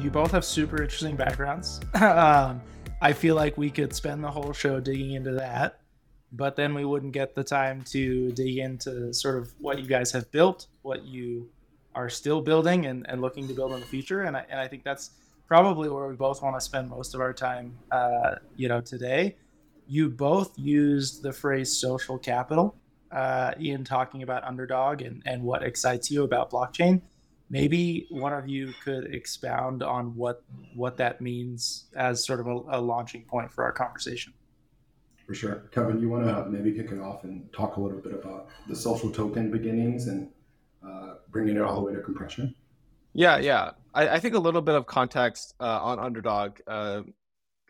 you both have super interesting backgrounds. um, I feel like we could spend the whole show digging into that, but then we wouldn't get the time to dig into sort of what you guys have built, what you are still building and, and looking to build in the future. And I, and I think that's probably where we both want to spend most of our time, uh, you know, today. You both used the phrase social capital uh, in talking about underdog and, and what excites you about blockchain. Maybe one of you could expound on what what that means as sort of a, a launching point for our conversation. For sure, Kevin, you want to maybe kick it off and talk a little bit about the social token beginnings and uh, bringing it all the way to compression. Yeah, yeah. I, I think a little bit of context uh, on Underdog uh,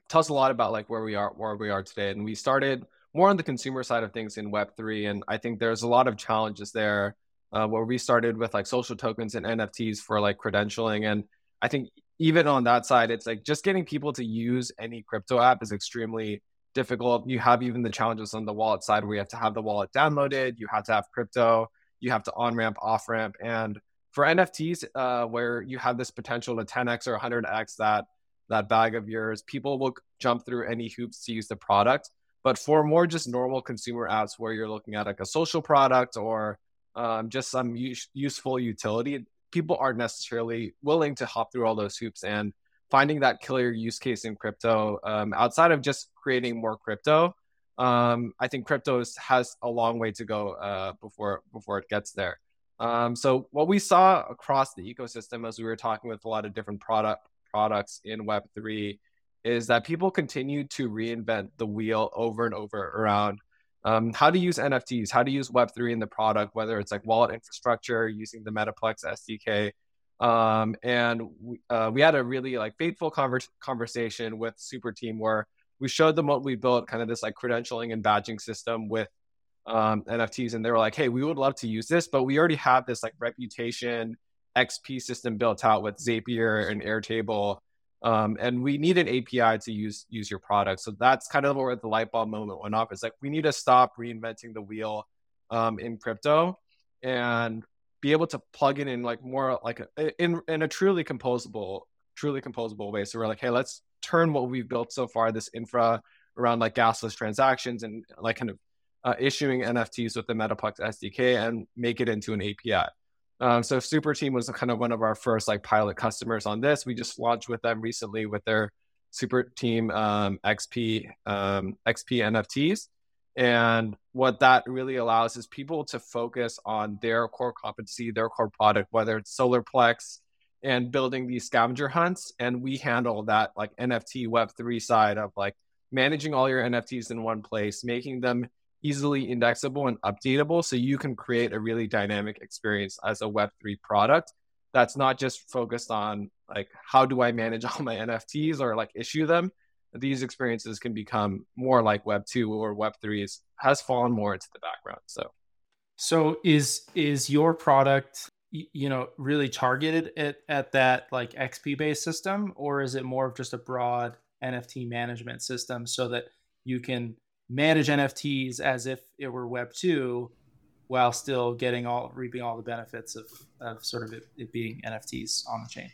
tells a lot about like where we are, where we are today. And we started more on the consumer side of things in Web three, and I think there's a lot of challenges there. Uh, where we started with like social tokens and NFTs for like credentialing, and I think even on that side, it's like just getting people to use any crypto app is extremely difficult. You have even the challenges on the wallet side where you have to have the wallet downloaded, you have to have crypto, you have to on ramp, off ramp, and for NFTs, uh, where you have this potential to 10x or 100x that that bag of yours, people will jump through any hoops to use the product. But for more just normal consumer apps where you're looking at like a social product or um, just some use, useful utility, people aren't necessarily willing to hop through all those hoops and finding that killer use case in crypto um, outside of just creating more crypto. Um, I think crypto has a long way to go uh, before before it gets there. Um, so what we saw across the ecosystem as we were talking with a lot of different product products in Web three is that people continue to reinvent the wheel over and over around um, how to use NFTs, how to use Web3 in the product, whether it's like wallet infrastructure, using the Metaplex SDK. Um, and we, uh, we had a really like faithful conver- conversation with Super Team where we showed them what we built, kind of this like credentialing and badging system with um, NFTs. And they were like, hey, we would love to use this, but we already have this like reputation XP system built out with Zapier and Airtable um, and we need an API to use use your product. So that's kind of where the light bulb moment went off. It's like we need to stop reinventing the wheel um, in crypto and be able to plug it in like more like a, in in a truly composable truly composable way. So we're like, hey, let's turn what we've built so far, this infra around like gasless transactions and like kind of uh, issuing NFTs with the Metaplex SDK and make it into an API. Um, so Super Team was kind of one of our first like pilot customers on this. We just launched with them recently with their Super Team um, XP um, XP NFTs. And what that really allows is people to focus on their core competency, their core product, whether it's Solarplex and building these scavenger hunts. And we handle that like NFT Web3 side of like managing all your NFTs in one place, making them easily indexable and updatable so you can create a really dynamic experience as a web3 product that's not just focused on like how do i manage all my nfts or like issue them. These experiences can become more like web 2 or web 3 is, has fallen more into the background so. So is is your product you know really targeted at, at that like xp based system or is it more of just a broad nft management system so that you can manage NFTs as if it were Web two, while still getting all reaping all the benefits of, of sort of it, it being NFTs on the chain.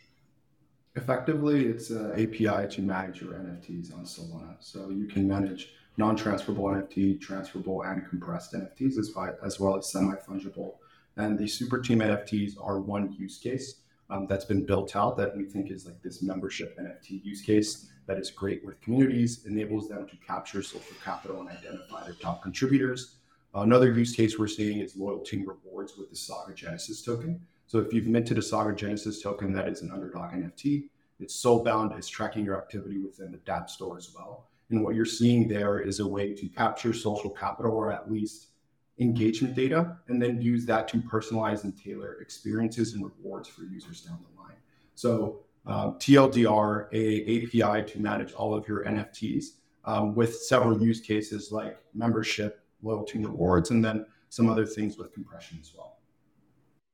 Effectively, it's an API to manage your NFTs on Solana. So you can manage non-transferable NFT, transferable and compressed NFTs as, as well as semi-fungible. And the Super Team NFTs are one use case um, that's been built out that we think is like this membership NFT use case that is great with communities, enables them to capture social capital and identify their top contributors. Another use case we're seeing is loyalty rewards with the Saga Genesis token. So if you've minted a Saga Genesis token that is an underdog NFT, it's soul bound, it's tracking your activity within the dApp store as well. And what you're seeing there is a way to capture social capital or at least engagement data and then use that to personalize and tailor experiences and rewards for users down the line. So uh, TLDR, a API to manage all of your NFTs um, with several use cases like membership, loyalty rewards, and then some other things with compression as well.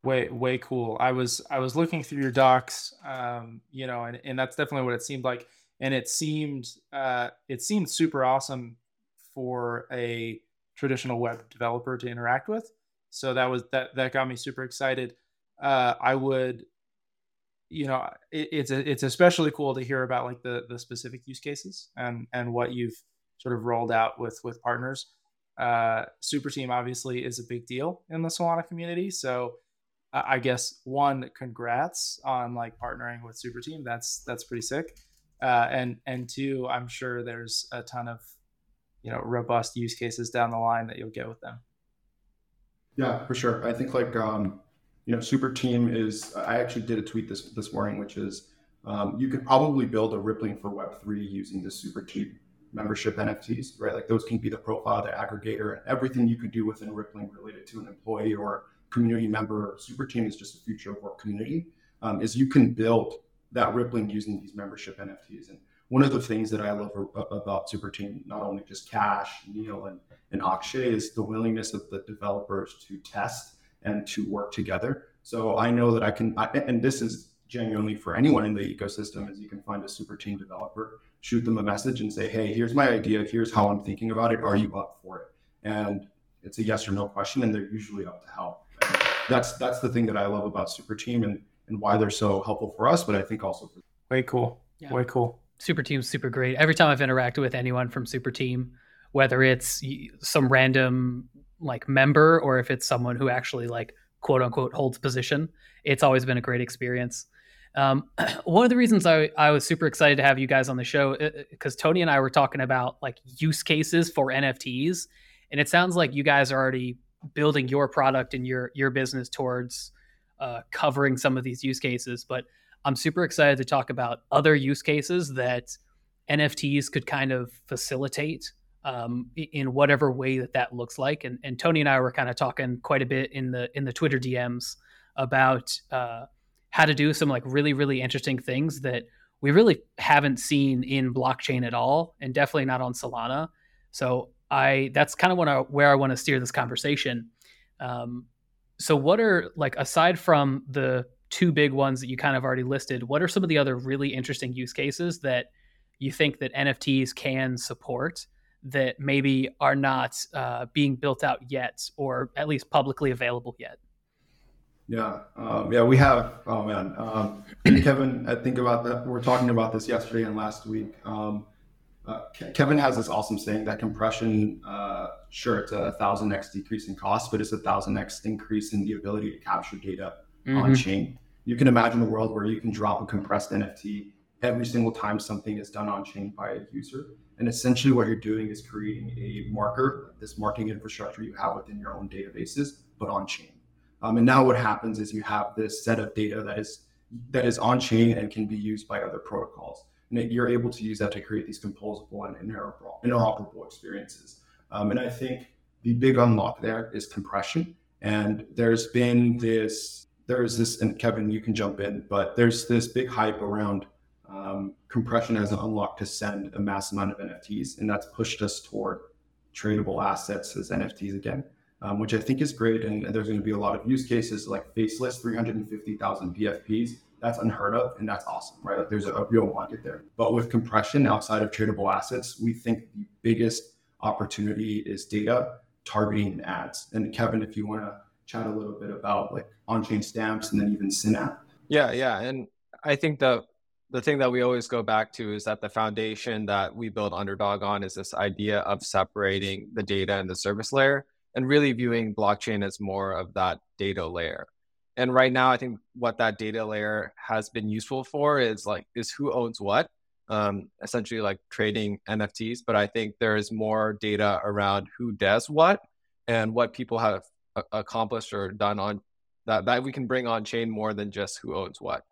Way way cool. I was I was looking through your docs, um, you know, and, and that's definitely what it seemed like. And it seemed uh, it seemed super awesome for a traditional web developer to interact with. So that was that that got me super excited. Uh, I would you know, it, it's a, it's especially cool to hear about like the the specific use cases and and what you've sort of rolled out with with partners. Uh, Super Team obviously is a big deal in the Solana community, so I guess one, congrats on like partnering with Super Team. That's that's pretty sick. Uh, and and two, I'm sure there's a ton of you know robust use cases down the line that you'll get with them. Yeah, for sure. I think like um, you know, Super Team is. I actually did a tweet this this morning, which is um, you could probably build a Rippling for Web three using the Super Team membership NFTs, right? Like those can be the profile, the aggregator, and everything you could do within Rippling related to an employee or community member Super Team is just a future of work community. Um, is you can build that Rippling using these membership NFTs. And one of the things that I love about Super Team, not only just Kash, Neil, and, and Akshay, is the willingness of the developers to test and to work together. So I know that I can, I, and this is genuinely for anyone in the ecosystem, is you can find a Super Team developer, shoot them a message and say, hey, here's my idea, here's how I'm thinking about it. Are you up for it? And it's a yes or no question, and they're usually up to help. And that's that's the thing that I love about Super Team and and why they're so helpful for us, but I think also for way cool, yeah. way cool. Super Team's super great. Every time I've interacted with anyone from Super Team, whether it's some random like member or if it's someone who actually like quote unquote holds position, it's always been a great experience. Um, one of the reasons I, I was super excited to have you guys on the show because uh, uh, Tony and I were talking about like use cases for NFTs, and it sounds like you guys are already building your product and your your business towards uh, covering some of these use cases. But I'm super excited to talk about other use cases that NFTs could kind of facilitate um, in whatever way that that looks like. And, and Tony and I were kind of talking quite a bit in the in the Twitter DMs about uh, how to do some like really really interesting things that we really haven't seen in blockchain at all, and definitely not on Solana. So I that's kind of I, where I want to steer this conversation. Um, so what are like aside from the two big ones that you kind of already listed, what are some of the other really interesting use cases that you think that NFTs can support that maybe are not uh, being built out yet, or at least publicly available yet? Yeah, um, yeah, we have. Oh man, um, Kevin, I think about that. We are talking about this yesterday and last week. Um, uh, Kevin has this awesome saying that compression, uh, sure, it's a thousand x decrease in cost, but it's a thousand x increase in the ability to capture data mm-hmm. on chain. You can imagine a world where you can drop a compressed NFT every single time something is done on chain by a user. And essentially, what you're doing is creating a marker, this marking infrastructure you have within your own databases, but on chain. Um, and now what happens is you have this set of data that is that is on chain and can be used by other protocols and you're able to use that to create these composable and interoperable, interoperable experiences. Um, and I think the big unlock there is compression. And there's been this, there's this, and Kevin, you can jump in, but there's this big hype around um, compression as an unlock to send a mass amount of NFTs. And that's pushed us toward tradable assets as NFTs again. Um, which I think is great. And, and there's going to be a lot of use cases like faceless 350,000 PFPs that's unheard of and that's awesome, right? Like there's a, a real market there. But with compression outside of tradable assets, we think the biggest opportunity is data, targeting, ads. And Kevin, if you want to chat a little bit about like on-chain stamps and then even Synapse. Yeah, yeah, and I think the the thing that we always go back to is that the foundation that we build Underdog on is this idea of separating the data and the service layer and really viewing blockchain as more of that data layer and right now i think what that data layer has been useful for is like is who owns what um, essentially like trading nfts but i think there is more data around who does what and what people have accomplished or done on that that we can bring on chain more than just who owns what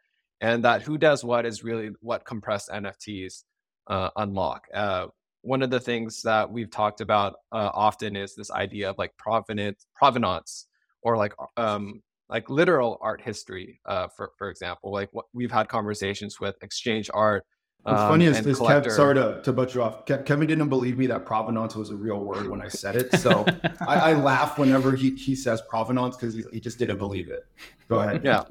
and that who does what is really what compressed nfts uh, unlock uh, one of the things that we've talked about uh, often is this idea of like provenance provenance or like um, like literal art history, uh, for for example. Like what we've had conversations with exchange art. What's um, funny is this Kev, sorry to, to butt you off. Kevin didn't believe me that provenance was a real word when I said it. So I, I, laugh whenever he, he says provenance because he, he, just didn't believe it. Go ahead. Yeah.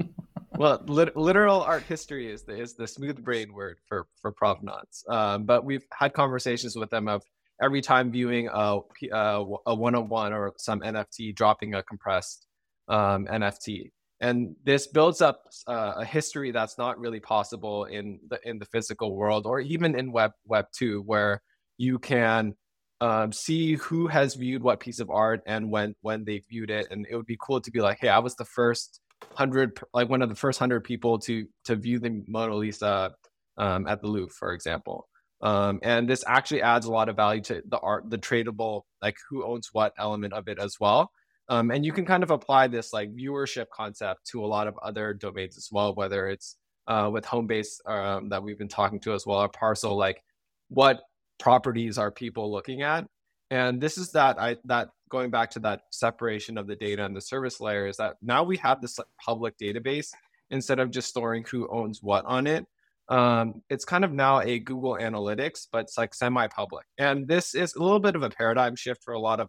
Well, lit, literal art history is the is the smooth brain word for for provenance. Um, but we've had conversations with them of every time viewing a a one on one or some NFT dropping a compressed um, NFT. And this builds up uh, a history that's not really possible in the in the physical world or even in web web 2 where you can um, see who has viewed what piece of art and when when they viewed it. And it would be cool to be like hey i was the first hundred like one of the first hundred people to to view the mona lisa um, at the louvre for example. Um, and this actually adds a lot of value to the art the tradable like who owns what element of it as well um, and you can kind of apply this like viewership concept to a lot of other domains as well whether it's uh, with homebase um, that we've been talking to as well or parcel like what properties are people looking at? And this is that i that going back to that separation of the data and the service layer is that now we have this public database instead of just storing who owns what on it. Um, it's kind of now a google analytics but it's like semi-public. And this is a little bit of a paradigm shift for a lot of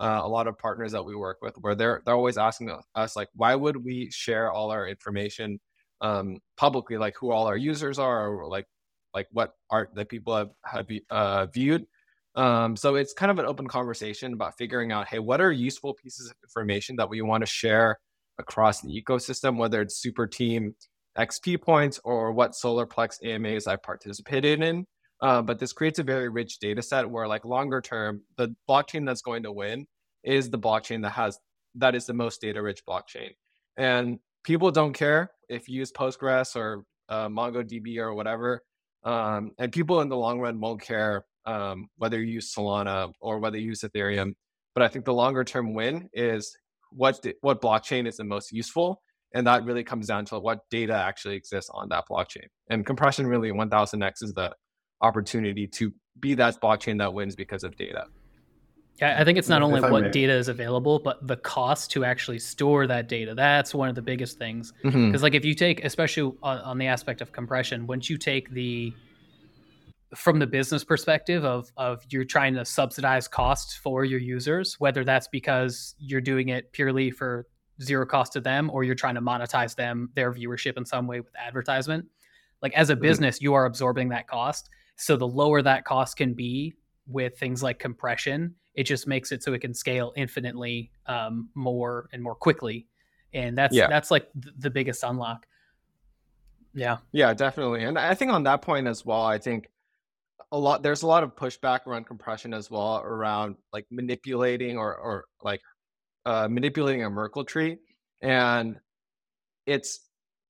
uh, a lot of partners that we work with where they're they're always asking us like why would we share all our information um, publicly like who all our users are or like like what art that people have, have uh, viewed. Um, so it's kind of an open conversation about figuring out, hey, what are useful pieces of information that we want to share across the ecosystem, whether it's super team XP points or what Solarplex AMAs I participated in. Uh, but this creates a very rich data set where like longer term, the blockchain that's going to win is the blockchain that has that is the most data rich blockchain. And people don't care if you use Postgres or uh, MongoDB or whatever. Um, and people in the long run won't care um, whether you use Solana or whether you use Ethereum. But I think the longer term win is what what blockchain is the most useful, and that really comes down to what data actually exists on that blockchain. And compression really 1000x is the opportunity to be that blockchain that wins because of data. Yeah, I think it's not only what may. data is available, but the cost to actually store that data. That's one of the biggest things. Because, mm-hmm. like, if you take, especially on, on, the aspect of compression, once you take the from the business perspective of of you're trying to subsidize costs for your users, whether that's because you're doing it purely for zero cost to them, or you're trying to monetize them their viewership in some way with advertisement. Like, as a mm-hmm. business, you are absorbing that cost. So the lower that cost can be with things like compression it just makes it so it can scale infinitely um, more and more quickly. And that's yeah. that's like the biggest unlock. Yeah. Yeah definitely. And i think on that point as well i think a lot there's a lot of pushback around compression as well around like manipulating or or like uh, manipulating a merkle tree. And it's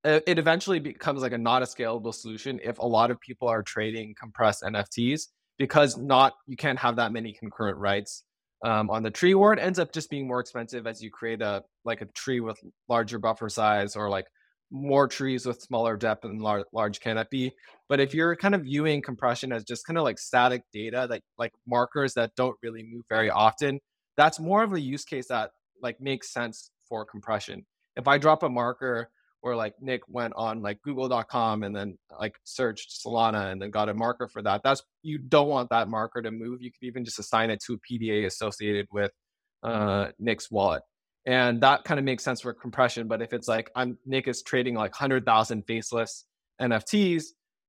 it eventually becomes like a not a scalable solution if a lot of people are trading compressed nfts because not you can't have that many concurrent writes um, on the tree or it ends up just being more expensive as you create a like a tree with larger buffer size or like more trees with smaller depth and large, large canopy. But if you're kind of viewing compression as just kind of like static data that like markers that don't really move very often that's more of a use case that like makes sense for compression. If i drop a marker or like Nick went on like google.com and then like searched Solana and then got a marker for that. That's you don't want that marker to move. You could even just assign it to a PDA associated with uh, Nick's wallet. And that kind of makes sense for compression. But if it's like I'm Nick is trading like 100,000 faceless NFTs,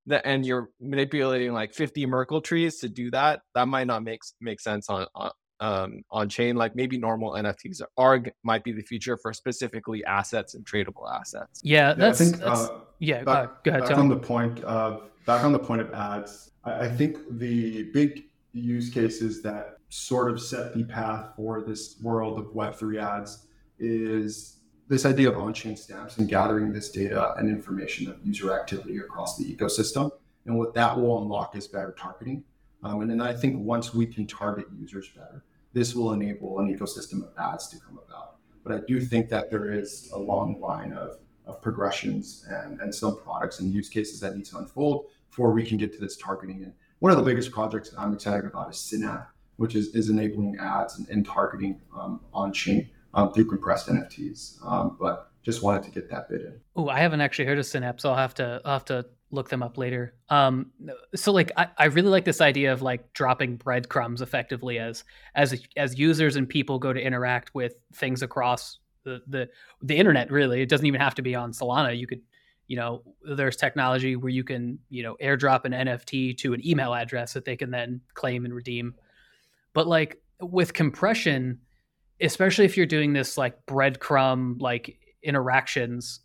that and you're manipulating like 50 Merkle trees to do that, that might not make make sense on, on um, on chain, like maybe normal NFTs are might be the future for specifically assets and tradable assets. Yeah, that's, yeah, think, that's, uh, yeah. Back, uh, go ahead. Back on the point of back on the point of ads, I, I think the big use cases that sort of set the path for this world of Web3 ads is this idea of on-chain stamps and gathering this data and information of user activity across the ecosystem. And what that will unlock is better targeting. Um, and then I think once we can target users better, this will enable an ecosystem of ads to come about. But I do think that there is a long line of, of progressions and, and some products and use cases that need to unfold before we can get to this targeting. And one of the biggest projects that I'm excited about is Synapse, which is, is enabling ads and, and targeting um, on chain um, through compressed NFTs. Um, but just wanted to get that bit in. Oh, I haven't actually heard of Synapse. I'll have to I'll have to look them up later. Um, so like I, I really like this idea of like dropping breadcrumbs effectively as as as users and people go to interact with things across the the the internet. Really, it doesn't even have to be on Solana. You could, you know, there's technology where you can you know airdrop an NFT to an email address that they can then claim and redeem. But like with compression, especially if you're doing this like breadcrumb like interactions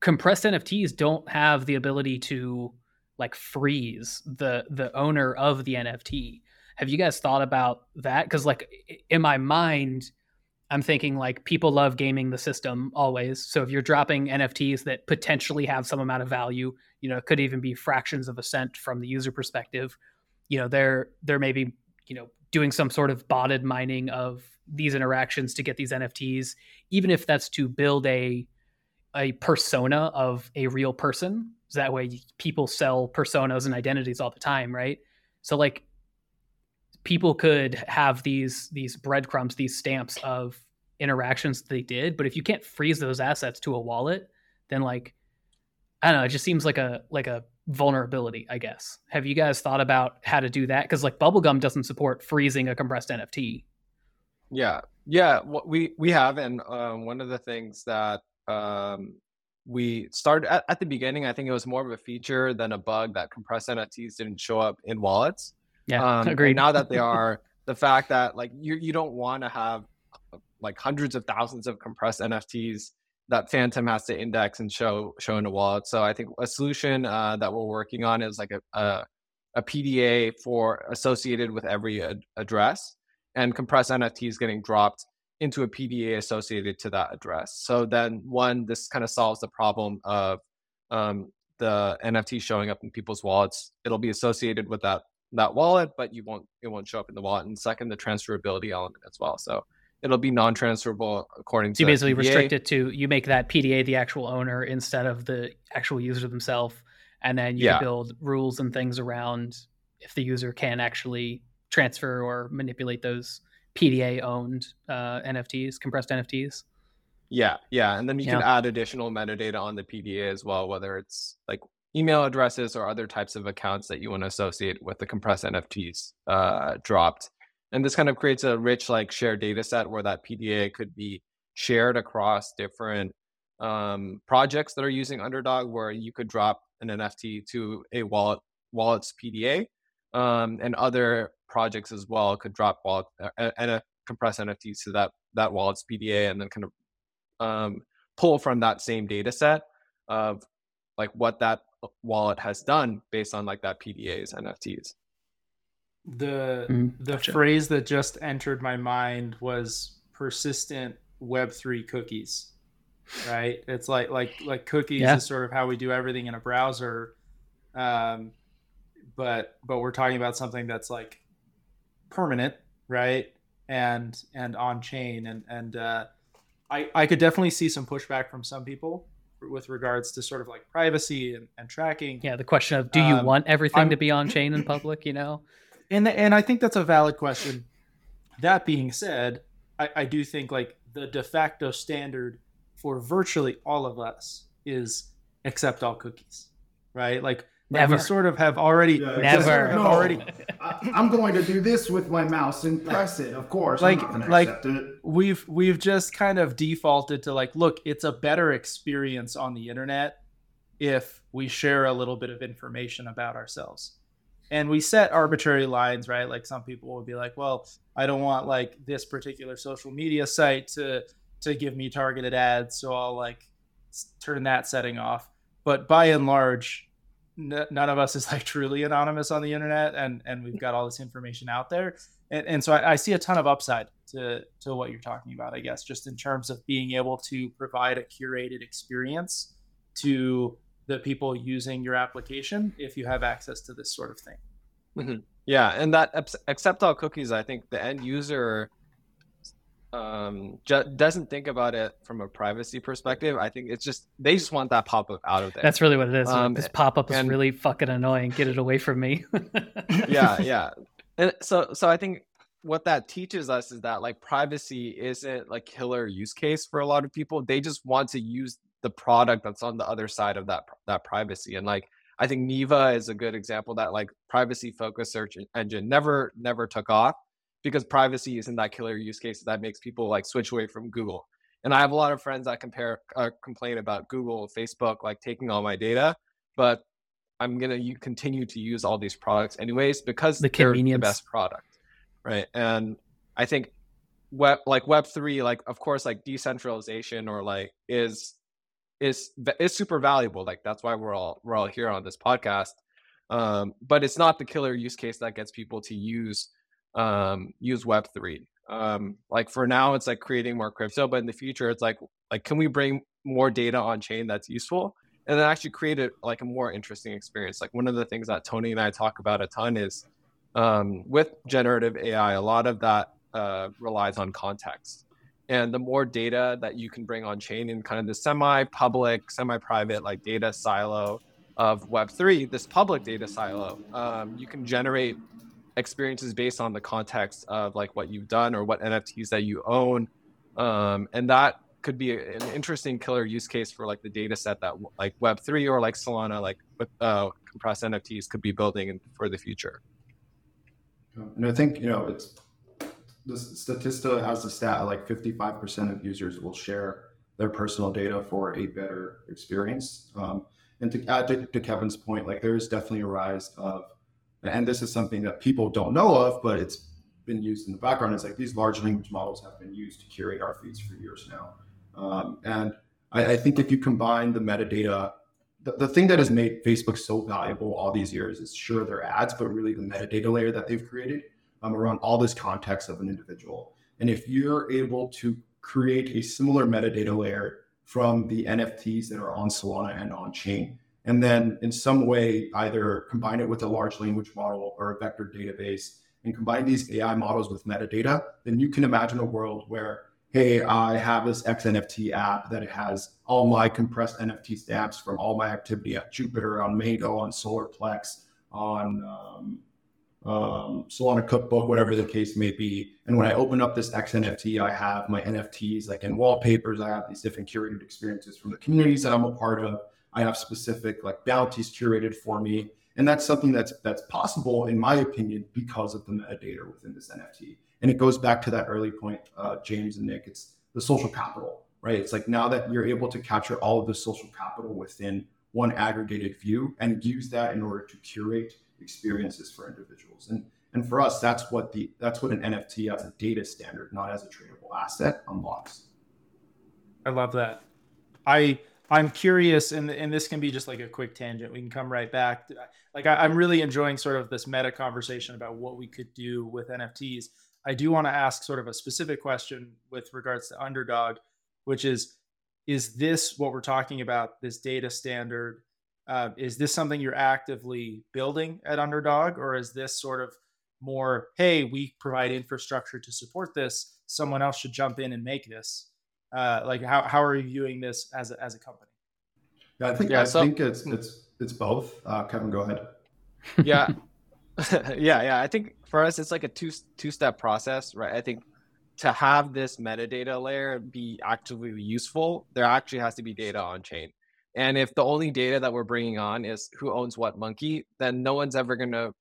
compressed nfts don't have the ability to like freeze the the owner of the nft have you guys thought about that? Because like in my mind i'm thinking like people love gaming the system always. So if you're dropping nfts that potentially have some amount of value you know it could even be fractions of a cent from the user perspective you know they're they're maybe you know doing some sort of botted mining of these interactions to get these nfts even if that's to build a a persona of a real person. So that way people sell personas and identities all the time right? So like people could have these these breadcrumbs these stamps of interactions they did but if you can't freeze those assets to a wallet then like i don't know it just seems like a like a vulnerability i guess. Have you guys thought about how to do that? Because like bubblegum doesn't support freezing a compressed nft yeah. Yeah we we have and um, one of the things that um, we started at, at, the beginning i think it was more of a feature than a bug that compressed nfts didn't show up in wallets. Yeah um, agreed. now that they are the fact that like you you don't want to have like hundreds of thousands of compressed nfts that phantom has to index and show show in a wallet. So i think a solution uh, that we're working on is like a, a, a pda for associated with every ad- address and compressed nfts getting dropped into a PDA associated to that address. So then, one, this kind of solves the problem of um, the NFT showing up in people's wallets. It'll be associated with that that wallet, but you won't it won't show up in the wallet. And second, the transferability element as well. So it'll be non-transferable according so to. you basically restrict it to you make that PDA the actual owner instead of the actual user themselves, and then you yeah. build rules and things around if the user can actually transfer or manipulate those PDA owned uh, NFTs, compressed NFTs. Yeah, yeah, and then you yeah. can add additional metadata on the PDA as well, whether it's like email addresses or other types of accounts that you want to associate with the compressed NFTs uh, dropped. And this kind of creates a rich like shared data set where that PDA could be shared across different um, projects that are using Underdog, where you could drop an NFT to a wallet wallet's PDA, um, and other projects as well could drop wallet uh, and a compress NFTs to that that wallet's PDA, and then kind of um, pull from that same data set of like what that wallet has done based on like that PDA's NFTs. The mm, the gotcha. phrase that just entered my mind was persistent Web three cookies. Right? It's like like like cookies yeah. is sort of how we do everything in a browser. Um, but but we're talking about something that's like permanent, right? And and on chain, and and uh, I I could definitely see some pushback from some people with regards to sort of like privacy and, and tracking. Yeah, the question of do you um, want everything I'm, to be on chain in public? You know, and the, and I think that's a valid question. That being said, I, I do think like the de facto standard for virtually all of us is accept all cookies, right? Like Never. We sort of have already yeah, never no, already. I, am going to do this with my mouse and press it. Of course, like like we've we've just kind of defaulted to like, look, it's a better experience on the internet if we share a little bit of information about ourselves. And we set arbitrary lines, right? Like some people would be like, well, I don't want like this particular social media site to to give me targeted ads, so I'll like turn that setting off. But by and large, n- none of us is like truly anonymous on the internet and and we've got all this information out there and, and so I, I, see a ton of upside to to what you're talking about i guess just in terms of being able to provide a curated experience to the people using your application if you have access to this sort of thing mm-hmm. yeah and that accept all cookies i think the end user um ju- doesn't think about it from a privacy perspective. I think it's just they just want that pop-up out of there. That's really what it is. Um, this pop-up is really fucking annoying. Get it away from me. Yeah yeah. And so so i think what that teaches us is that like privacy isn't like killer use case for a lot of people. They just want to use the product that's on the other side of that that privacy. And like i think Neeva is a good example that like privacy focused search engine never never took off because privacy isn't that killer use case that makes people like switch away from Google. And I have a lot of friends that compare uh, complain about Google, Facebook, like taking all my data, but I'm gonna you continue to use all these products anyways because the they're the best product, right? And I think web like web 3 like of course like decentralization or like is is is super valuable like that's why we're all we're all here on this podcast um but it's not the killer use case that gets people to use um use web 3 um like for now it's like creating more crypto but in the future it's like like can we bring more data on chain that's useful? And then actually create a, like a more interesting experience. Like one of the things that tony and i talk about a ton is um, with generative ai a lot of that uh, relies on context. And the more data that you can bring on chain in kind of the semi public, semi private, like data silo of Web3, this public data silo, um, you can generate experiences based on the context of like what you've done or what NFTs that you own. Um, and that could be an interesting killer use case for like the data set that like Web3 or like Solana, like with uh, compressed NFTs could be building for the future. And I think, you know, it's the Statista has a stat like 55% of users will share their personal data for a better experience. Um, and to add to, to, Kevin's point, like there is definitely a rise of, and this is something that people don't know of, but it's been used in the background. It's like these large language models have been used to curate our feeds for years now. Um, and I, I, think if you combine the metadata, the, the thing that has made Facebook so valuable all these years is sure their ads, but really the metadata layer that they've created um, around all this context of an individual. And if you're able to create a similar metadata layer from the NFTs that are on Solana and on chain, and then in some way either combine it with a large language model or a vector database and combine these AI models with metadata, then you can imagine a world where, hey, I have this XNFT app that has all my compressed NFT stamps from all my activity at Jupiter, on Mango, on Solarplex, on um, um, Solana cookbook, whatever the case may be. And when I open up this XNFT, I have my NFTs like in wallpapers. I have these different curated experiences from the communities that I'm a part of. I have specific like bounties curated for me. And that's something that's that's possible, in my opinion, because of the metadata within this NFT. And it goes back to that early point, uh, James and Nick. It's the social capital, right? It's like now that you're able to capture all of the social capital within one aggregated view and use that in order to curate experiences for individuals. And and for us, that's what the that's what an NFT as a data standard, not as a tradable asset, unlocks. I love that. I I'm curious, and and this can be just like a quick tangent. We can come right back. Like I, I'm really enjoying sort of this meta conversation about what we could do with NFTs. I do want to ask sort of a specific question with regards to Underdog, which is, is this what we're talking about? This data standard uh, is this something you're actively building at Underdog, or is this sort of more, hey, we provide infrastructure to support this, someone else should jump in and make this? Uh, like, how, how are you viewing this as a, as a company? Yeah, I think yeah, I so, think it's it's it's both. Uh, Kevin, go ahead. Yeah, yeah, yeah. I think for us, it's like a two two step process, right? I think to have this metadata layer be actively useful, there actually has to be data on chain. And if the only data that we're bringing on is who owns what monkey, then no one's ever going to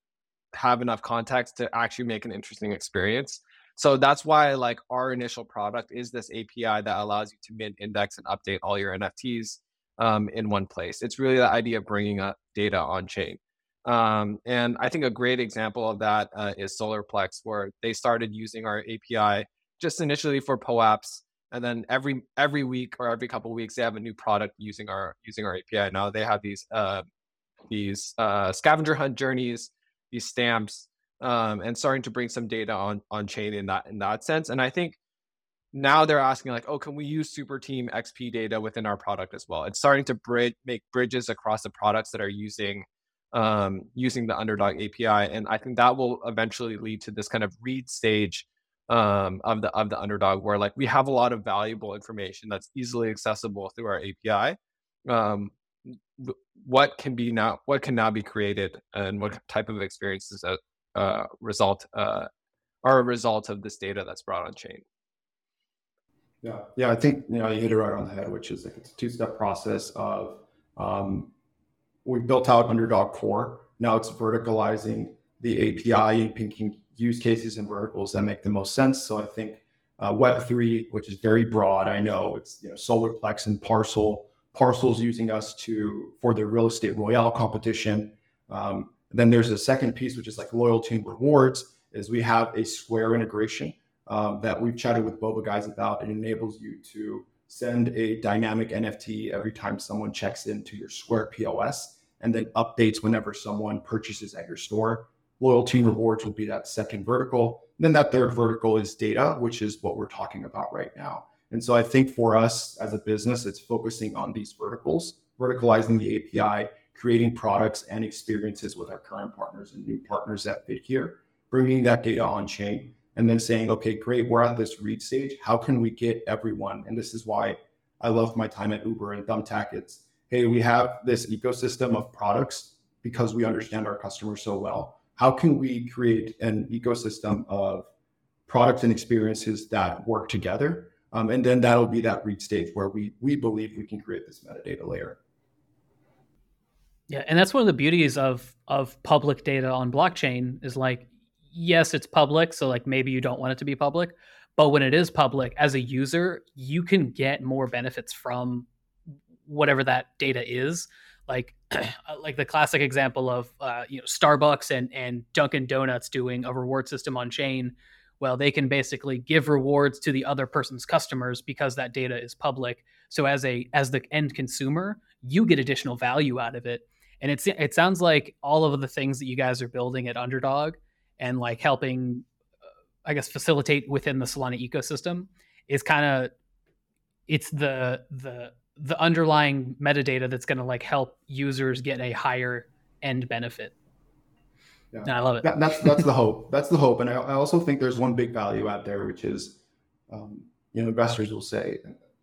have enough context to actually make an interesting experience. So that's why like our initial product is this API that allows you to mint, index, and update all your NFTs um, in one place. It's really the idea of bringing up data on chain. Um, and I think a great example of that uh, is Solarplex, where they started using our API just initially for POAPs and then every every week or every couple of weeks they have a new product using our using our API. Now they have these uh, these uh, scavenger hunt journeys, these stamps, um, and starting to bring some data on on chain in that in that sense. And I think now they're asking like, oh, can we use Super Team XP data within our product as well? It's starting to bridge make bridges across the products that are using um, using the Underdog API, and I think that will eventually lead to this kind of read stage um, of the of the underdog where like we have a lot of valuable information that's easily accessible through our api um, what can be now what can now be created and what type of experiences uh, result uh, are a result of this data that's brought on chain yeah yeah i think you know you hit it right on the head which is like it's a two-step process of um, we built out underdog core now it's verticalizing the api and pinking use cases and verticals that make the most sense. So I think uh, Web3, which is very broad, I know it's you know, Solarplex and Parcel. Parcel's using us to for the real estate royale competition. Um, then there's a second piece, which is like loyalty and rewards, is we have a Square integration um, that we've chatted with Boba guys about. It enables you to send a dynamic NFT every time someone checks into your Square POS and then updates whenever someone purchases at your store. Loyalty rewards will be that second vertical. And then that third vertical is data, which is what we're talking about right now. And so I think for us as a business, it's focusing on these verticals, verticalizing the API, creating products and experiences with our current partners and new partners that fit here, bringing that data on chain, and then saying, okay, great, we're at this read stage. How can we get everyone? And this is why I love my time at Uber and Thumbtack. It's, hey, we have this ecosystem of products because we understand our customers so well. How can we create an ecosystem of products and experiences that work together? Um, and then that'll be that read stage where we we believe we can create this metadata layer. Yeah, and that's one of the beauties of of public data on blockchain is like yes, it's public, so like maybe you don't want it to be public, but when it is public as a user, you can get more benefits from whatever that data is. Like like the classic example of uh, you know Starbucks and and Dunkin' Donuts doing a reward system on chain. Well, they can basically give rewards to the other person's customers because that data is public. So as a as the end consumer, you get additional value out of it and it's it sounds like all of the things that you guys are building at Underdog and like helping, uh, I guess, facilitate within the Solana ecosystem is kind of it's the the the underlying metadata that's going to like help users get a higher end benefit. Yeah. And I love it. That, that's that's the hope. That's the hope. And I, I, also think there's one big value out there, which is, um, you know, investors will say,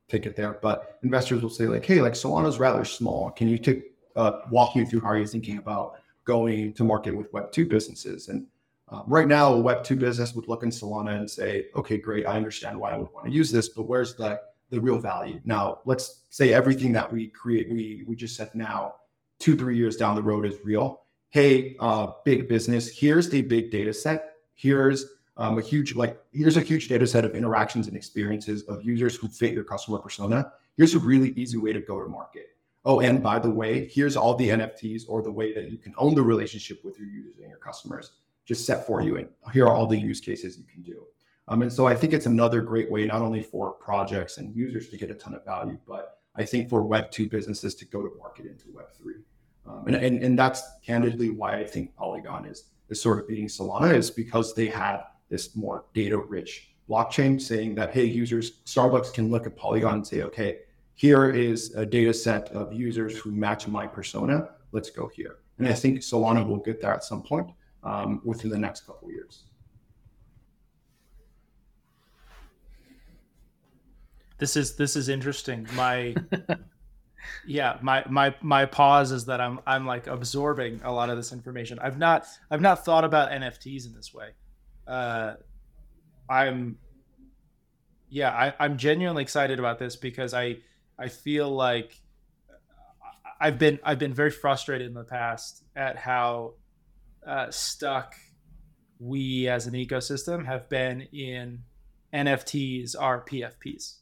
take it there, but investors will say like, hey, like Solana's rather small. Can you take uh, walk you through how you're thinking about going to market with Web two businesses. And uh, right now, a Web two business would look in Solana and say, "Okay, great, I understand why I would want to use this, but where's the the real value?" Now, let's say everything that we create, we we just said now, two three years down the road is real. Hey, uh, big business, here's the big data set. Here's um, a huge like here's a huge data set of interactions and experiences of users who fit your customer persona. Here's a really easy way to go to market oh, and by the way, here's all the NFTs or the way that you can own the relationship with your users and your customers just set for you. And here are all the use cases you can do. Um, and so I think it's another great way, not only for projects and users to get a ton of value, but I think for Web2 businesses to go to market into Web3. Um, and, and, and that's candidly why I think Polygon is, is sort of beating Solana is because they have this more data rich blockchain saying that, hey, users, Starbucks can look at Polygon and say, okay, here is a data set of users who match my persona. Let's go here. And I think Solana will get there at some point um, within the next couple years. This is this is interesting. My yeah, my my my pause is that I'm I'm like absorbing a lot of this information. I've not I've not thought about NFTs in this way. Uh, I'm yeah, I, I'm genuinely excited about this because I I feel like I've been I've been very frustrated in the past at how uh, stuck we as an ecosystem have been in NFTs are PFPs.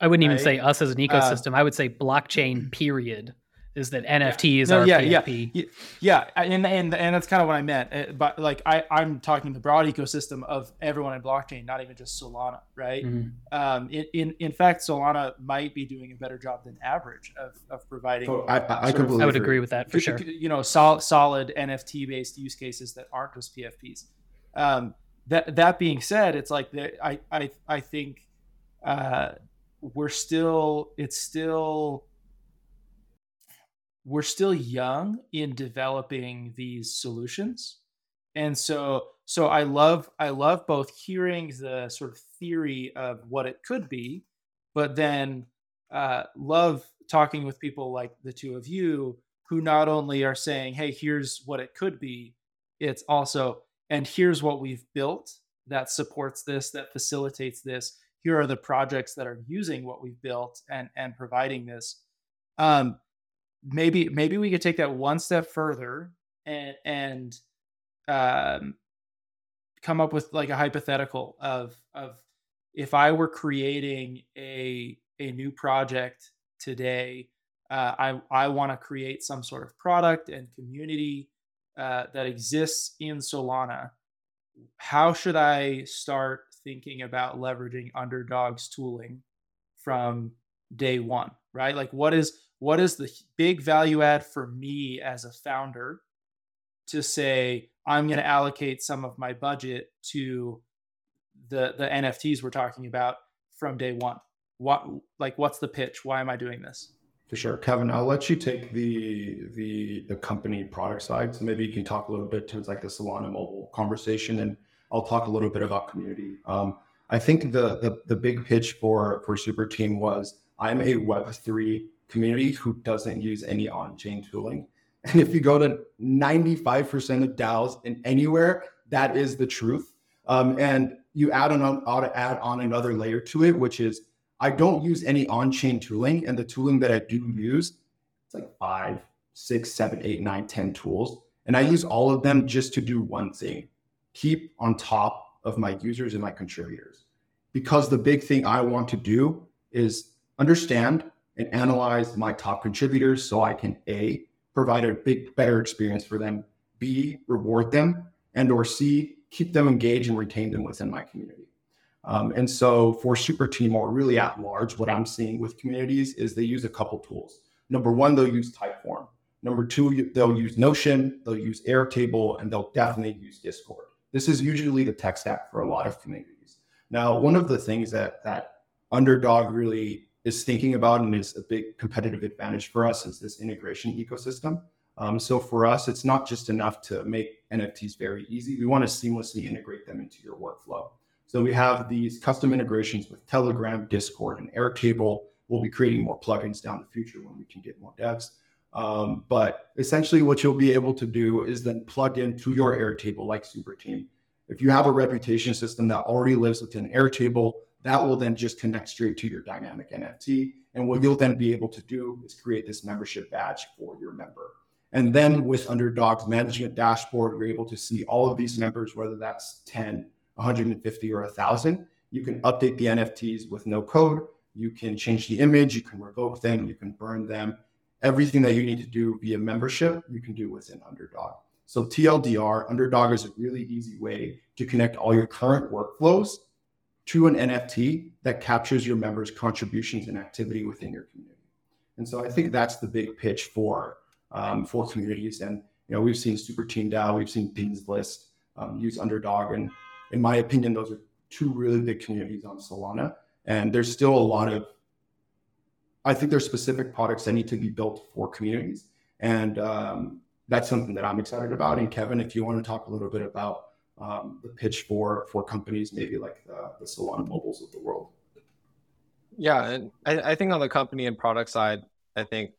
I wouldn't right? even say us as an uh, ecosystem. Uh, I would say blockchain period is that NFTs yeah. no, are yeah, PFP. Yeah, yeah, and and and that's kind of what I meant. Uh, but like I I'm talking the broad ecosystem of everyone in blockchain, not even just Solana, right? Mm-hmm. Um, in, in in fact, Solana might be doing a better job than average of of providing. Oh, I I, I, I would agree with that for sure. You know, solid solid NFT based use cases that aren't just PFPs. Um, that that being said, it's like the, I I I think uh, we're still it's still we're still young in developing these solutions. And so so i love i love both hearing the sort of theory of what it could be but then uh, love talking with people like the two of you who not only are saying hey here's what it could be it's also and here's what we've built that supports this that facilitates this. Here are the projects that are using what we've built and and providing this. Um, maybe maybe we could take that one step further and and um, come up with like a hypothetical of of if I were creating a a new project today, uh, I I want to create some sort of product and community uh, that exists in Solana. How should I start thinking about leveraging underdog's tooling from day one right? Like what is what is the big value add for me as a founder to say i'm going to allocate some of my budget to the the nfts we're talking about from day one what like what's the pitch? Why am i doing this? For sure. Kevin i'll let you take the the the company product side. So maybe you can talk a little bit towards like the solana mobile conversation and i'll talk a little bit about community. Um, i think the, the the big pitch for for super team was i'm a web3 community who doesn't use any on-chain tooling and if you go to 95% of DAOs in anywhere, that is the truth. Um, and you add on, ought to add on another layer to it, which is I don't use any on-chain tooling, and the tooling that I do use, it's like five, six, seven, eight, nine, ten tools, and I use all of them just to do one thing: keep on top of my users and my contributors. Because the big thing I want to do is understand and analyze my top contributors, so I can a provide a big better experience for them, b reward them, and or c keep them engaged and retain them within my community. Um, and so for Superteam or really at large, what I'm seeing with communities is they use a couple tools. Number one, they'll use Typeform. Number two, they'll use Notion, they'll use Airtable, and they'll definitely use Discord. This is usually the tech stack for a lot of communities. Now, one of the things that that Underdog really is thinking about and is a big competitive advantage for us is this integration ecosystem. Um, so for us, it's not just enough to make NFTs very easy. We want to seamlessly integrate them into your workflow. So we have these custom integrations with Telegram, Discord, and Airtable. We'll be creating more plugins down the future when we can get more devs. Um, but essentially, what you'll be able to do is then plug into your Airtable like Superteam. If you have a reputation system that already lives within Airtable, that will then just connect straight to your dynamic NFT. And what you'll then be able to do is create this membership badge for your member. And then with Underdog's management dashboard, you're able to see all of these members, whether that's 10, 150 or 1000 you can update the nfts with no code. You can change the image. You can revoke them. You can burn them. Everything that you need to do via membership you can do within underdog. So tldr underdog is a really easy way to connect all your current workflows to an nft that captures your members contributions and activity within your community and so i think that's the big pitch for um, for communities and you know we've seen Superteam dao we've seen beans list um, use underdog and in my opinion, those are two really big communities on Solana. And there's still a lot of, I think there's specific products that need to be built for communities. And um, that's something that I'm excited about. And Kevin, if you want to talk a little bit about um, the pitch for for companies, maybe like the, the Solana mobiles of the world. Yeah, and I, I think on the company and product side, I think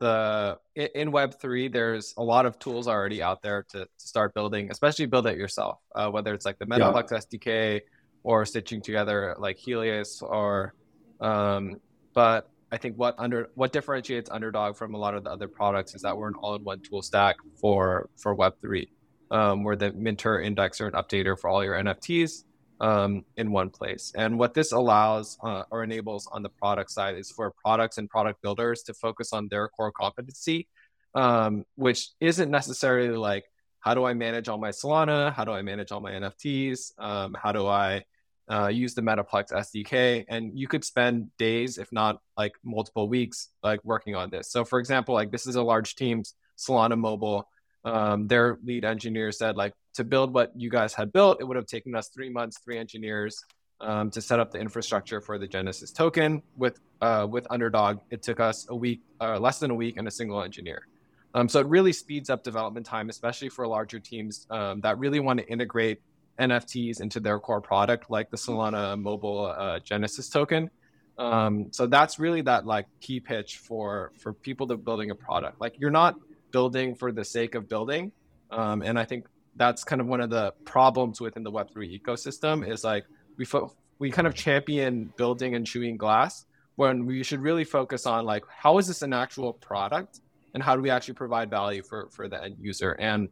the in web 3 there's a lot of tools already out there to, to start building especially build it yourself uh, whether it's like the metaplex yeah. sdk or stitching together like Helius or um, but i think what under what differentiates underdog from a lot of the other products is that we're an all-in-one tool stack for for web 3 um, we're the minter indexer and updater for all your nfts um, in one place. And what this allows uh, or enables on the product side is for products and product builders to focus on their core competency, um, which isn't necessarily like, how do I manage all my Solana? How do I manage all my NFTs? Um, how do I uh, use the Metaplex SDK? And you could spend days, if not like multiple weeks, like working on this. So, for example, like this is a large team's Solana mobile. Um, their lead engineer said like to build what you guys had built, it would have taken us three months, three engineers um, to set up the infrastructure for the Genesis token. With uh, with Underdog, it took us a week, uh, less than a week, and a single engineer. Um, so it really speeds up development time, especially for larger teams um, that really want to integrate NFTs into their core product, like the Solana mobile uh, Genesis token. Um, so that's really that like key pitch for for people that are building a product. Like you're not building for the sake of building. Um, and I think that's kind of one of the problems within the Web3 ecosystem is like we fo- we kind of champion building and chewing glass when we should really focus on like how is this an actual product and how do we actually provide value for for the end user? And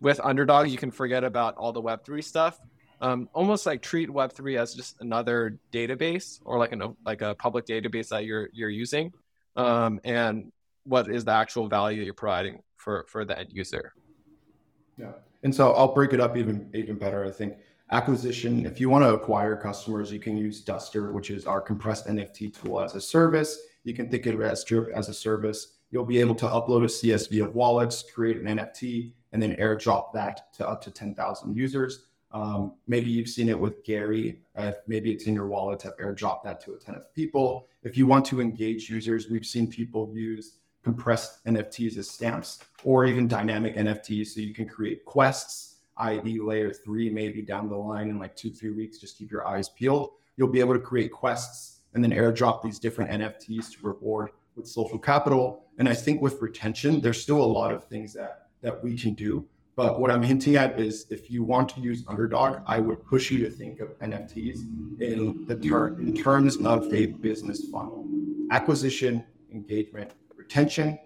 with underdog you can forget about all the web3 stuff. Um, almost like treat web3 as just another database or like a like a public database that you're you're using. Um, and what is the actual value you're providing for for the end user yeah and so I'll break it up even even better. I think Acquisition, if you want to acquire customers, you can use Duster, which is our compressed NFT tool as a service. You can think of it as as a service. You'll be able to upload a CSV of wallets, create an NFT, and then airdrop that to up to 10,000 users. Um, maybe you've seen it with Gary. Uh, maybe it's in your wallet to airdrop that to a ton of people. If you want to engage users, we've seen people use compressed NFTs as stamps or even dynamic NFTs. So you can create quests, i.e., layer three, maybe down the line in like two, three weeks. Just keep your eyes peeled. You'll be able to create quests and then airdrop these different NFTs to reward with social capital. And I think with retention, there's still a lot of things that that we can do. But what I'm hinting at is if you want to use Underdog, I would push you to think of NFTs in the ter- in terms of a business funnel. Acquisition, engagement, retention.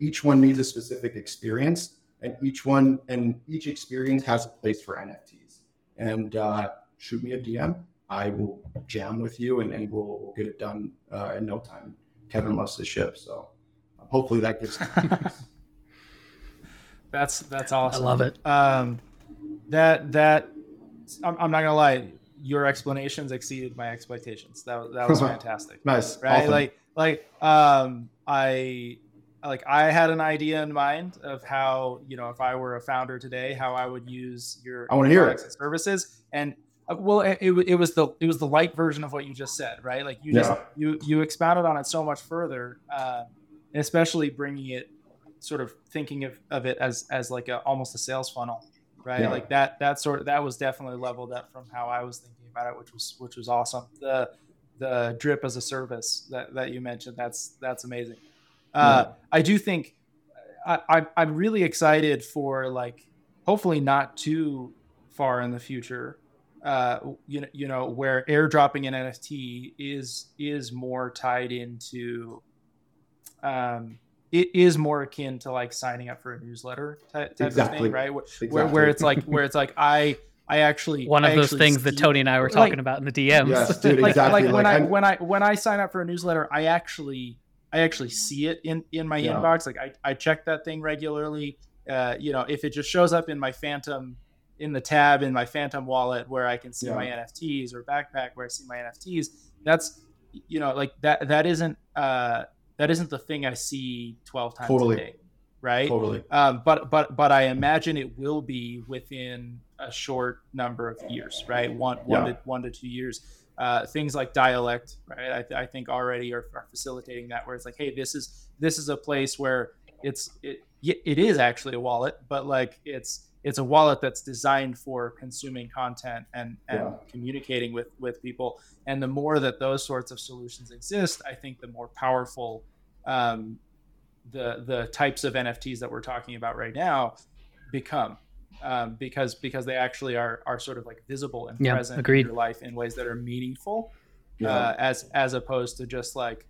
Each one needs a specific experience, and each one and each experience has a place for NFTs. And uh, shoot me a DM. I will jam with you, and, and we'll, we'll get it done uh, in no time. Kevin loves the ship, so hopefully that gives. That's that's awesome. I love it. Um, that that I'm, I'm not gonna lie, your explanations exceeded my expectations. That that was fantastic. nice, right? awesome. Like like um, I like I had an idea in mind of how you know if I were a founder today, how I would use your I want to hear products it. and services and. uh, Well, it, it, was the it was the light version of what you just said, right? Like you just Yeah. you you expounded on it so much further, uh, especially bringing it sort of thinking of, of it as as like a almost a sales funnel right? Yeah. like that that sort of that was definitely leveled up from how i was thinking about it which was which was awesome. The the drip as a service that, that you mentioned that's that's amazing. Uh i do think I, I i'm really excited for like hopefully not too far in the future uh you know you know where airdropping an nft is is more tied into um it is more akin to like signing up for a newsletter type, type of thing right where, Exactly. where it's like where it's like i i actually One of I those actually things that Tony and I were like- talking about in the DMs. Yes, dude, like, exactly. like when Like, I I'm- when I when I sign up for a newsletter, I actually I actually see it in in my Yeah. inbox. Like I, I check that thing regularly. Uh, you know, if it just shows up in my Phantom in the tab in my Phantom wallet where I can see Yeah. my NFTs or backpack where I see my NFTs, that's you know like that that isn't uh that isn't the thing I see twelve times Totally. a day, right? Totally. um, but but but I imagine it will be within a short number of years, right? One one Yeah. to one to two years. Uh, things like dialect, right? I, th- I think already are, are facilitating that, where it's like, hey, this is this is a place where it's it it is actually a wallet, but like it's it's a wallet that's designed for consuming content and and Yeah. communicating with with people. And the more that those sorts of solutions exist, I think the more powerful um, the the types of NFTs that we're talking about right now become um, because because they actually are are sort of like visible and Yeah, present agreed. in your life in ways that are meaningful Yeah. uh, as as opposed to just like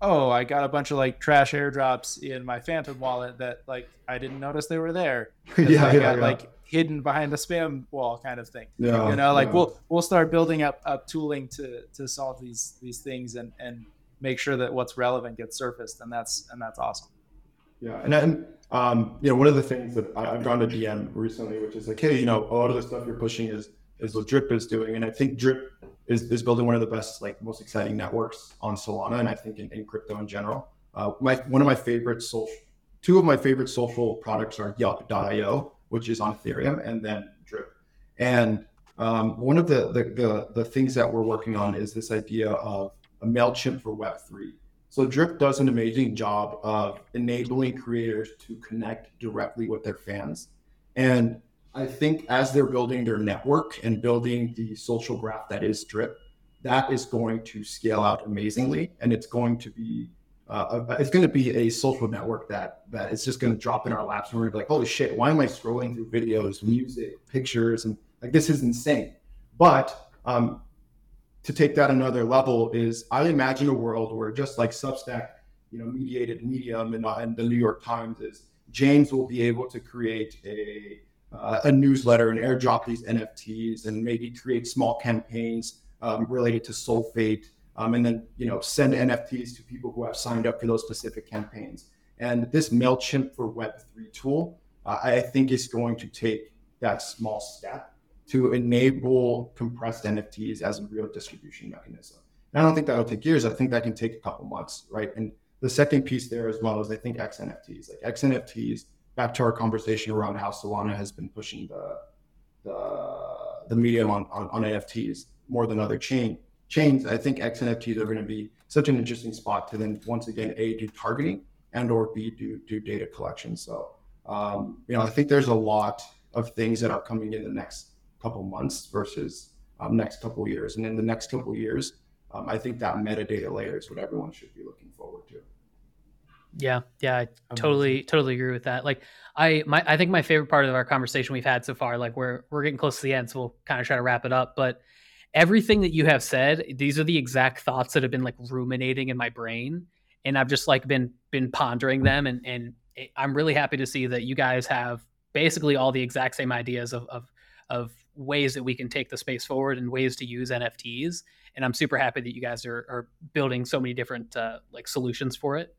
oh I got a bunch of like trash airdrops in my Phantom wallet that like I didn't notice they were there. yeah, they yeah, got yeah. like hidden behind the spam wall kind of thing yeah, you know like yeah. we'll we'll start building up up tooling to to solve these these things and and make sure that what's relevant gets surfaced and that's and that's awesome Yeah, and then um, you know, one of the things that I, I've gone to DM recently, which is like, hey, you know, a lot of the stuff you're pushing is is what Drip is doing, and I think Drip is, is building one of the best, like, most exciting networks on Solana, and I think in, in crypto in general. Uh, my one of my favorite social, two of my favorite social products are Yup.io, which is on Ethereum, and then Drip. And um, one of the, the the the things that we're working on is this idea of a Mailchimp for Web three. So Drip does an amazing job of enabling creators to connect directly with their fans. And I think as they're building their network and building the social graph that is Drip, that is going to scale out amazingly. And it's going to be uh, it's going to be a social network that that is just going to drop in our laps and we're going to be like, holy shit, why am I scrolling through videos, music, pictures, and like this is insane. But um, to take that another level is I imagine a world where just like Substack, you know, mediated Medium and, uh, and the New York Times is James will be able to create a uh, a newsletter and airdrop these NFTs and maybe create small campaigns um, related to Solfate um, and then you know send NFTs to people who have signed up for those specific campaigns. And this Mailchimp for Web3 tool, uh, I think is going to take that small step to enable compressed NFTs as a real distribution mechanism. And I don't think that'll take years. I think that can take a couple months, right? And the second piece there as well is I think XNFTs, like XNFTs, back to our conversation around how Solana has been pushing the the, the medium on, on, on NFTs more than other chain chains. I think X XNFTs are going to be such an interesting spot to then once again a do targeting and or b do do data collection. So um, you know I think there's a lot of things that are coming in the next couple months versus um, next couple years, and in the next couple years, um, I think that metadata layer is what everyone should be looking forward to. Yeah, yeah, I totally totally agree with that. Like I my I think my favorite part of our conversation we've had so far, like we're we're getting close to the end, so we'll kind of try to wrap it up. But everything that you have said, these are the exact thoughts that have been like ruminating in my brain. And I've just like been been pondering them and and I'm really happy to see that you guys have basically all the exact same ideas of of of ways that we can take the space forward and ways to use NFTs. And I'm super happy that you guys are, are building so many different uh, like solutions for it.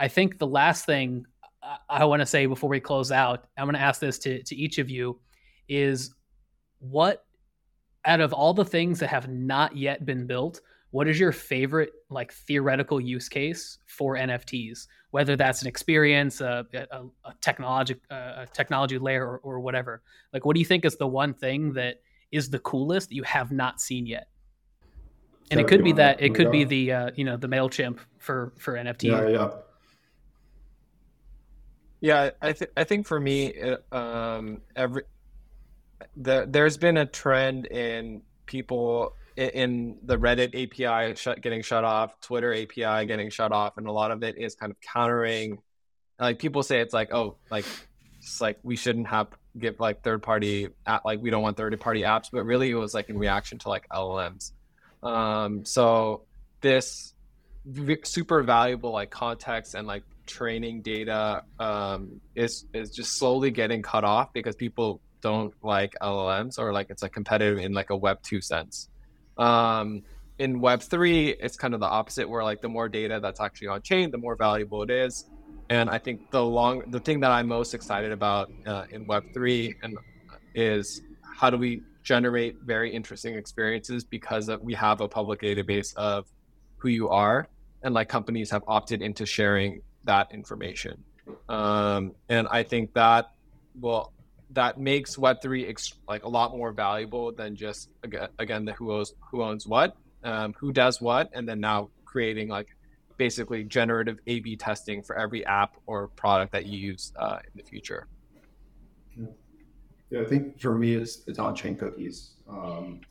I think the last thing I, I want to say before we close out, I'm going to ask this to, to each of you is what out of all the things that have not yet been built, what is your favorite like theoretical use case for NFTs? Whether that's an experience, a, a, a technology, a technology layer, or, or whatever. Like, what do you think is the one thing that is the coolest that you have not seen yet? And it could be that it could be the uh, you know the Mailchimp for for NFT. Yeah, yeah. Yeah, I think I think for me, um, every the, there's been a trend in people in the Reddit API shut, getting shut off, Twitter API getting shut off, and a lot of it is kind of countering. Like people say, it's like, oh, like it's like we shouldn't have give like third party at like we don't want third party apps, but really it was like in reaction to like LLMs. Um, so this super valuable like context and like training data um, is is just slowly getting cut off because people don't like LLMs or like it's like competitive in like a Web two sense. Um, in Web three, it's kind of the opposite, where like the more data that's actually on chain, the more valuable it is. And I think the long the thing that I'm most excited about uh, in Web three and is how do we generate very interesting experiences because we have a public database of who you are and like companies have opted into sharing that information. Um, and I think that will that makes Web3 ex- like a lot more valuable than just again, again the who owns who owns what, um, who does what, and then now creating like basically generative A/B testing for every app or product that you use uh, in the future. Yeah, I think for me, it's, it's on-chain cookies. Um,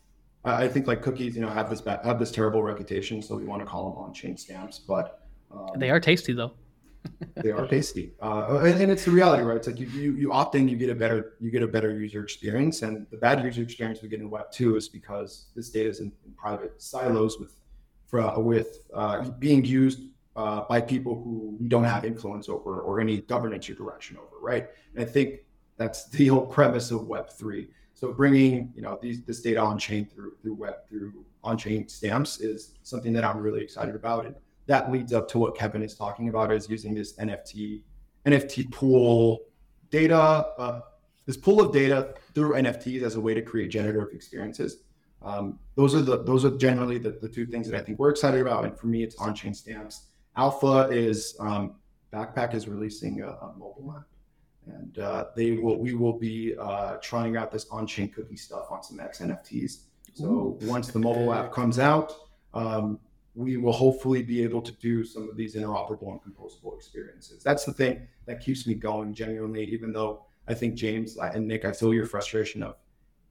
I, I, think like cookies, you know, have this bad, have this terrible reputation, so we want to call them on-chain stamps, but um, they are tasty though they are tasty, uh, and, and, it's the reality, right? It's like you, you you opt in, you get a better you get a better user experience, and the bad user experience we get in Web two is because this data is in, in private silos with for, with uh, being used uh, by people who don't have influence over or any governance or direction over, right? And I think that's the whole premise of Web three. So bringing you know these this data on chain through through web through on chain stamps is something that I'm really excited about. And that leads up to what Kevin is talking about is using this NFT NFT pool data, uh, this pool of data through NFTs as a way to create generative experiences. Um, those are the those are generally the, the two things that I think we're excited about. And for me, it's on-chain stamps. Alpha is um, Backpack is releasing a, a mobile app, and uh, they will we will be uh, trying out this on-chain cookie stuff on some X NFTs. So Ooh. once the mobile app comes out, um, we will hopefully be able to do some of these interoperable and composable experiences. That's the thing that keeps me going genuinely, even though I think James and Nick, I feel your frustration of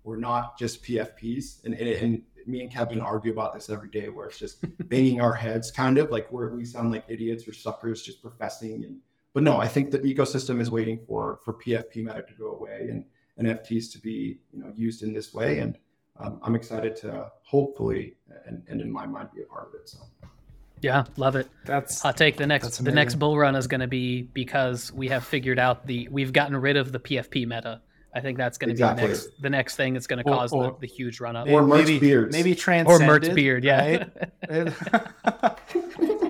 we're not just PFPs. And, and, and me and Kevin argue about this every day where it's just banging our heads kind of like where we sound like idiots or suckers just professing. And, but no, I think the ecosystem is waiting for, for PFP meta to go away and NFTs to be, you know, used in this way. And um, I'm excited to hopefully, and, and in my mind, be a part of it. So. Yeah, love it. That's hot take. The next the next bull run is going to be because we have figured out the we've gotten rid of the PFP meta. I think that's going to exactly. be the next the next thing that's going to cause or, the, the, huge run up. Or maybe beards. maybe transcended. Or Mert's beard. Yeah. Right?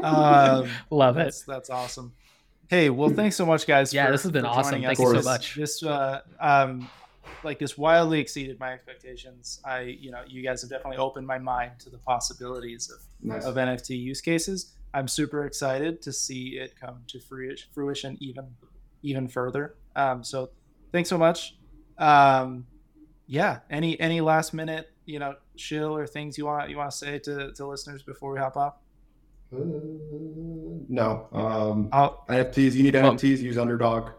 um, love that's, it. That's awesome. Hey, well, thanks so much, guys. Yeah, for, this has been awesome. Thank you so much. This uh, um, like this wildly exceeded my expectations. I, you know, you guys have definitely opened my mind to the possibilities of, Nice. of NFT use cases. I'm super excited to see it come to fruition, fruition even even further. Um, so thanks so much. Um, yeah. Any any last minute, you know, shill or things you want you want to say to, to listeners before we hop off? Uh, no. Um, I'll, NFTs. You need NFTs. Use Underdog.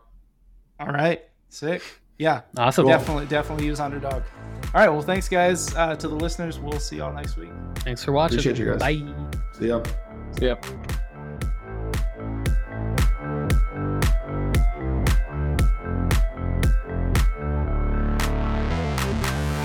all right. Sick. Yeah. Awesome. Definitely, definitely use underdog. All right. Well, thanks, guys. Uh, to the listeners, we'll see y'all next week. Thanks for watching. Appreciate you guys. Bye. See ya. So yeah.